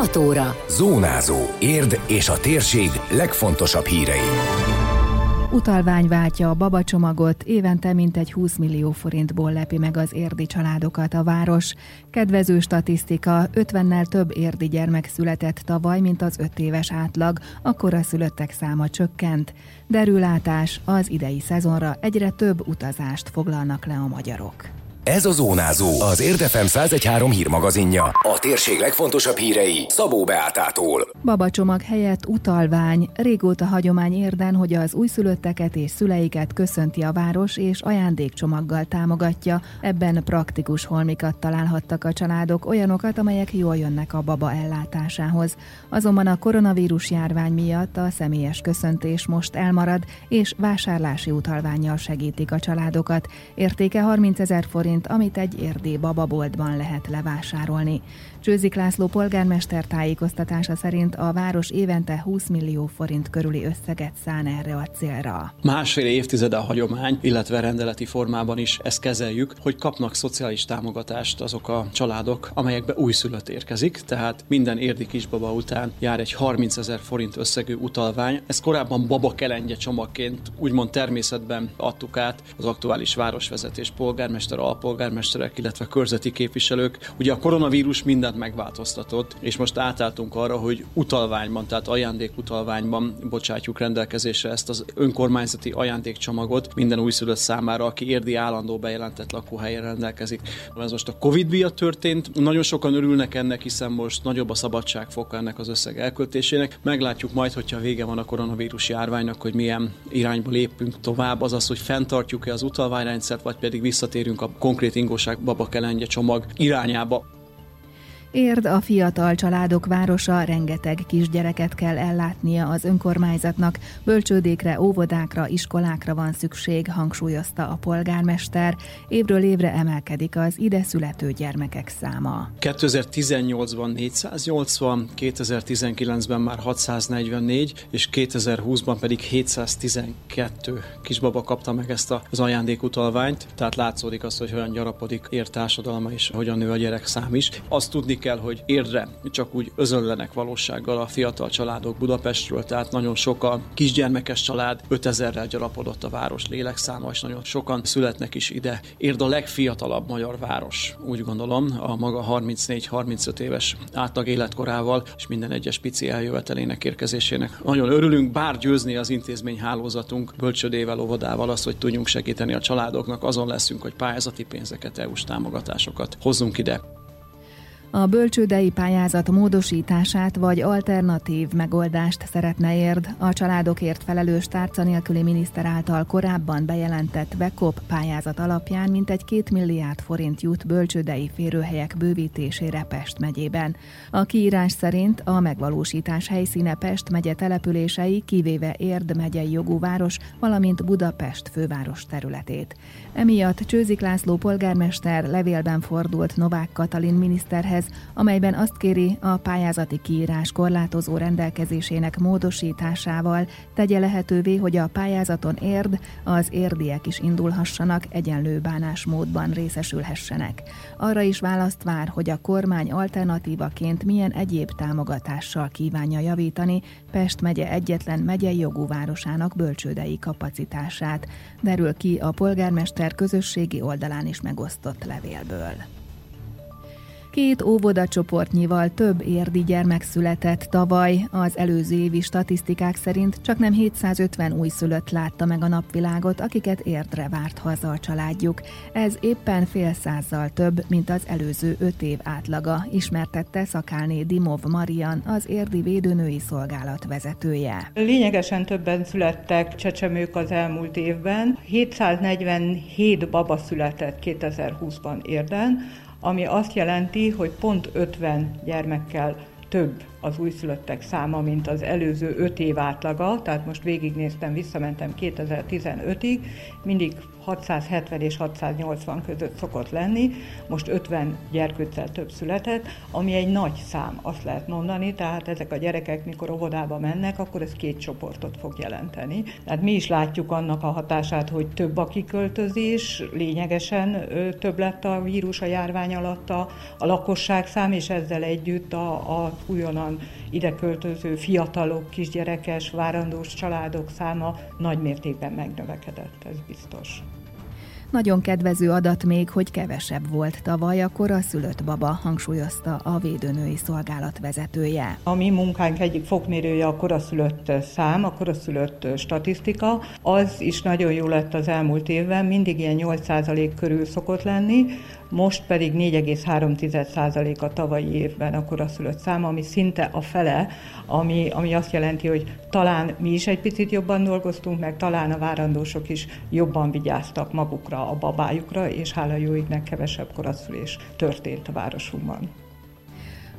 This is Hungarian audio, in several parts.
6 óra. Zónázó. Érd és a térség legfontosabb hírei. Utalvány váltja a babacsomagot, évente mintegy 20 millió forintból lepi meg az érdi családokat a város. Kedvező statisztika, 50-nel több érdi gyermek született tavaly, mint az 5 éves átlag, akkor a szülöttek száma csökkent. Derülátás, az idei szezonra egyre több utazást foglalnak le a magyarok. Ez a Zónázó, az Érdefem 1013 hírmagazinja. A térség legfontosabb hírei Szabó Beátától. Babacsomag helyett utalvány. Régóta hagyomány érden, hogy az újszülötteket és szüleiket köszönti a város és ajándékcsomaggal támogatja. Ebben praktikus holmikat találhattak a családok, olyanokat, amelyek jól jönnek a baba ellátásához. Azonban a koronavírus járvány miatt a személyes köszöntés most elmarad, és vásárlási utalványjal segítik a családokat. Értéke 30 ezer forint forint, amit egy érdi bababoltban lehet levásárolni. Csőzik László polgármester tájékoztatása szerint a város évente 20 millió forint körüli összeget szán erre a célra. Másfél évtizede a hagyomány, illetve rendeleti formában is ezt kezeljük, hogy kapnak szociális támogatást azok a családok, amelyekbe újszülött érkezik, tehát minden érdi kisbaba után jár egy 30 ezer forint összegű utalvány. Ez korábban baba kelengye csomagként úgymond természetben adtuk át az aktuális városvezetés polgármester, alpolgármesterek, illetve körzeti képviselők. Ugye a koronavírus minden mindent megváltoztatott, és most átálltunk arra, hogy utalványban, tehát ajándékutalványban bocsátjuk rendelkezésre ezt az önkormányzati ajándékcsomagot minden újszülött számára, aki érdi állandó bejelentett lakóhelyen rendelkezik. Ez most a Covid miatt történt, nagyon sokan örülnek ennek, hiszen most nagyobb a szabadságfoka ennek az összeg elköltésének. Meglátjuk majd, hogyha vége van a koronavírus járványnak, hogy milyen irányba lépünk tovább. Az az, hogy fenntartjuk-e az utalványrendszert, vagy pedig visszatérünk a konkrét ingóság babakelengye csomag irányába. Érd a fiatal családok városa, rengeteg kisgyereket kell ellátnia az önkormányzatnak, bölcsődékre, óvodákra, iskolákra van szükség, hangsúlyozta a polgármester. Évről évre emelkedik az ide születő gyermekek száma. 2018-ban 480, 2019-ben már 644, és 2020-ban pedig 712 kisbaba kapta meg ezt az ajándékutalványt, tehát látszódik az, hogy olyan gyarapodik ér társadalma és hogyan nő a gyerek szám is. Azt tudni kell, hogy érdre csak úgy özönlenek valósággal a fiatal családok Budapestről, tehát nagyon sok a kisgyermekes család, 5000-rel gyarapodott a város lélekszáma, és nagyon sokan születnek is ide. Érd a legfiatalabb magyar város, úgy gondolom, a maga 34-35 éves átlag életkorával, és minden egyes pici eljövetelének érkezésének. Nagyon örülünk, bár győzni az intézmény hálózatunk bölcsödével, óvodával azt, hogy tudjunk segíteni a családoknak, azon leszünk, hogy pályázati pénzeket, EU-s támogatásokat hozzunk ide. A bölcsődei pályázat módosítását vagy alternatív megoldást szeretne érd a családokért felelős tárca nélküli miniszter által korábban bejelentett BECOP pályázat alapján mintegy két milliárd forint jut bölcsődei férőhelyek bővítésére Pest megyében. A kiírás szerint a megvalósítás helyszíne Pest megye települései, kivéve Érd megyei jogú város, valamint Budapest főváros területét. Emiatt Csőzik László polgármester levélben fordult Novák Katalin miniszterhez, ez, amelyben azt kéri, a pályázati kiírás korlátozó rendelkezésének módosításával tegye lehetővé, hogy a pályázaton érd, az érdiek is indulhassanak, egyenlő bánásmódban részesülhessenek. Arra is választ vár, hogy a kormány alternatívaként milyen egyéb támogatással kívánja javítani Pest megye egyetlen megyei jogú városának bölcsődei kapacitását, derül ki a polgármester közösségi oldalán is megosztott levélből. Két óvodacsoportnyival több érdi gyermek született tavaly. Az előző évi statisztikák szerint csak nem 750 újszülött látta meg a napvilágot, akiket érdre várt haza a családjuk. Ez éppen fél százzal több, mint az előző öt év átlaga, ismertette Szakálné Dimov Marian, az érdi védőnői szolgálat vezetője. Lényegesen többen születtek csecsemők az elmúlt évben. 747 baba született 2020-ban érden, ami azt jelenti, hogy pont 50 gyermekkel több az újszülöttek száma, mint az előző 5 év átlaga, tehát most végignéztem, visszamentem 2015-ig, mindig 670 és 680 között szokott lenni, most 50 gyerkőccel több született, ami egy nagy szám, azt lehet mondani, tehát ezek a gyerekek, mikor óvodába mennek, akkor ez két csoportot fog jelenteni. Tehát mi is látjuk annak a hatását, hogy több a kiköltözés, lényegesen több lett a vírus a járvány alatt a, a lakosság szám, és ezzel együtt a, a újonnan ide költöző fiatalok, kisgyerekes, várandós családok száma nagy mértékben megnövekedett, ez biztos. Nagyon kedvező adat még, hogy kevesebb volt tavaly a koraszülött baba, hangsúlyozta a védőnői szolgálat vezetője. A mi munkánk egyik fokmérője a koraszülött szám, a koraszülött statisztika. Az is nagyon jó lett az elmúlt évben, mindig ilyen 8% körül szokott lenni most pedig 4,3% a tavalyi évben a koraszülött száma, ami szinte a fele, ami, ami azt jelenti, hogy talán mi is egy picit jobban dolgoztunk, meg talán a várandósok is jobban vigyáztak magukra, a babájukra, és hála jó kevesebb koraszülés történt a városunkban.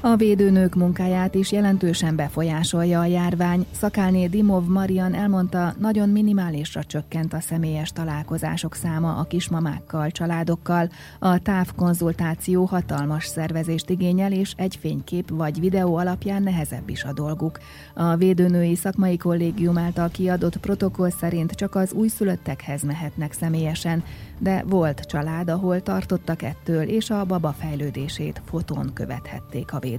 A védőnők munkáját is jelentősen befolyásolja a járvány. Szakálné Dimov Marian elmondta, nagyon minimálisra csökkent a személyes találkozások száma a kismamákkal, családokkal. A távkonzultáció hatalmas szervezést igényel, és egy fénykép vagy videó alapján nehezebb is a dolguk. A védőnői szakmai kollégium által kiadott protokoll szerint csak az újszülöttekhez mehetnek személyesen, de volt család, ahol tartottak ettől, és a baba fejlődését fotón követhették a védőnők.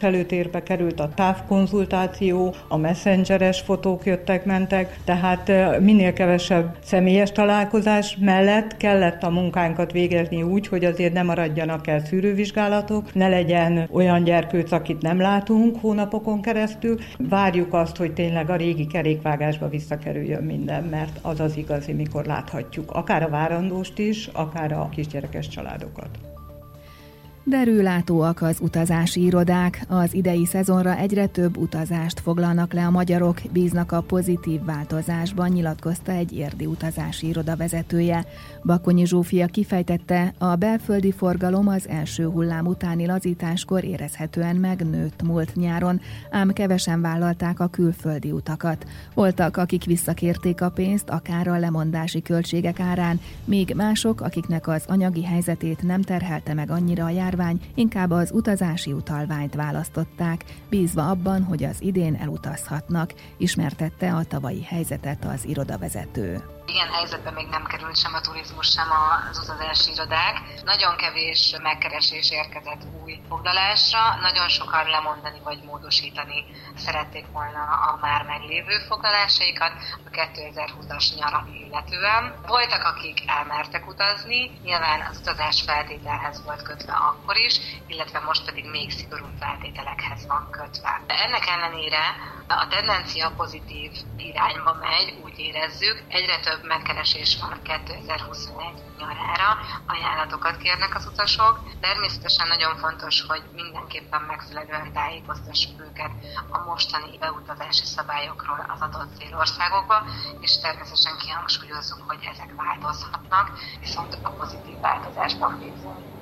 Előtérbe került a távkonzultáció, a messengeres fotók jöttek-mentek, tehát minél kevesebb személyes találkozás mellett kellett a munkánkat végezni úgy, hogy azért nem maradjanak el szűrővizsgálatok, ne legyen olyan gyerkőc, akit nem látunk hónapokon keresztül. Várjuk azt, hogy tényleg a régi kerékvágásba visszakerüljön minden, mert az az igazi, mikor láthatjuk akár a várandóst is, akár a kisgyerekes családokat. Derűlátóak az utazási irodák, az idei szezonra egyre több utazást foglalnak le a magyarok, bíznak a pozitív változásban, nyilatkozta egy érdi utazási iroda vezetője. Bakonyi Zsófia kifejtette, a belföldi forgalom az első hullám utáni lazításkor érezhetően megnőtt múlt nyáron, ám kevesen vállalták a külföldi utakat. Voltak, akik visszakérték a pénzt, akár a lemondási költségek árán, még mások, akiknek az anyagi helyzetét nem terhelte meg annyira a jár járvány, inkább az utazási utalványt választották, bízva abban, hogy az idén elutazhatnak, ismertette a tavalyi helyzetet az irodavezető. Ilyen helyzetben még nem került sem a turizmus, sem az utazási irodák. Nagyon kevés megkeresés érkezett új foglalásra, nagyon sokan lemondani vagy módosítani szerették volna a már meglévő foglalásaikat a 2020-as nyarat illetően. Voltak, akik elmertek utazni, nyilván az utazás feltételhez volt kötve akkor is, illetve most pedig még szigorúbb feltételekhez van kötve. Ennek ellenére a tendencia pozitív irányba megy, úgy érezzük, egyre több megkeresés van 2021 nyarára, ajánlatokat kérnek az utasok. Természetesen nagyon fontos, hogy mindenképpen megfelelően tájékoztassuk őket a mostani beutazási szabályokról az adott célországokba, és természetesen kihangsúlyozzuk, hogy ezek változhatnak, viszont a pozitív változásban bízunk.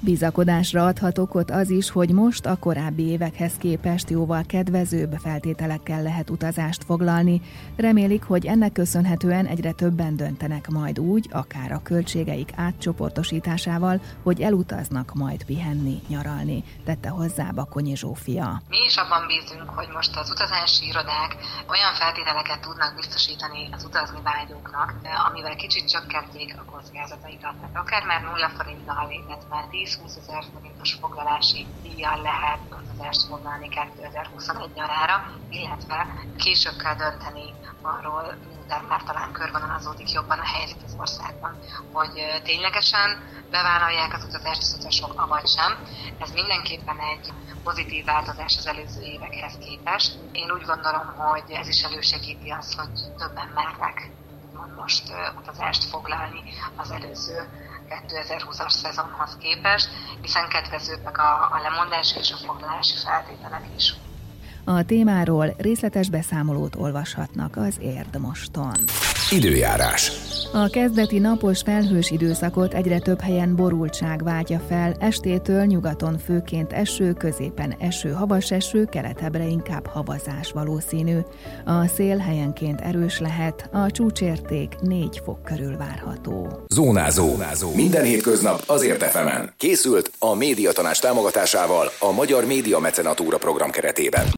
Bizakodásra adhat okot az is, hogy most a korábbi évekhez képest jóval kedvezőbb feltételekkel lehet utazást foglalni. Remélik, hogy ennek köszönhetően egyre többen döntenek majd úgy, akár a költségeik átcsoportosításával, hogy elutaznak majd pihenni, nyaralni, tette hozzá Bakonyi Zsófia. Mi is abban bízunk, hogy most az utazási irodák olyan feltételeket tudnak biztosítani az utazni vágyóknak, amivel kicsit csökkentik a kockázataikat. Akár már nulla forinttal, illetve 10 20 ezer forintos foglalási díjjal lehet utazást foglalni 2021 nyarára, illetve később kell dönteni arról, miután már talán körvonalazódik jobban a helyzet az országban, hogy ténylegesen bevállalják az utazást az utasok, avagy sem. Ez mindenképpen egy pozitív változás az előző évekhez képest. Én úgy gondolom, hogy ez is elősegíti azt, hogy többen mernek most utazást foglalni az előző 2020-as szezonhoz képest, hiszen kedvezőbbek a, a lemondás és a foglalási feltételek is. A témáról részletes beszámolót olvashatnak az Érd moston. Időjárás. A kezdeti napos felhős időszakot egyre több helyen borultság váltja fel, estétől nyugaton főként eső, középen eső, havas eső, keletebbre inkább havazás valószínű. A szél helyenként erős lehet, a csúcsérték 4 fok körül várható. Zónázó. Zónázó. Minden hétköznap azért efemen. Készült a médiatanás támogatásával a Magyar Média Mecenatúra program keretében.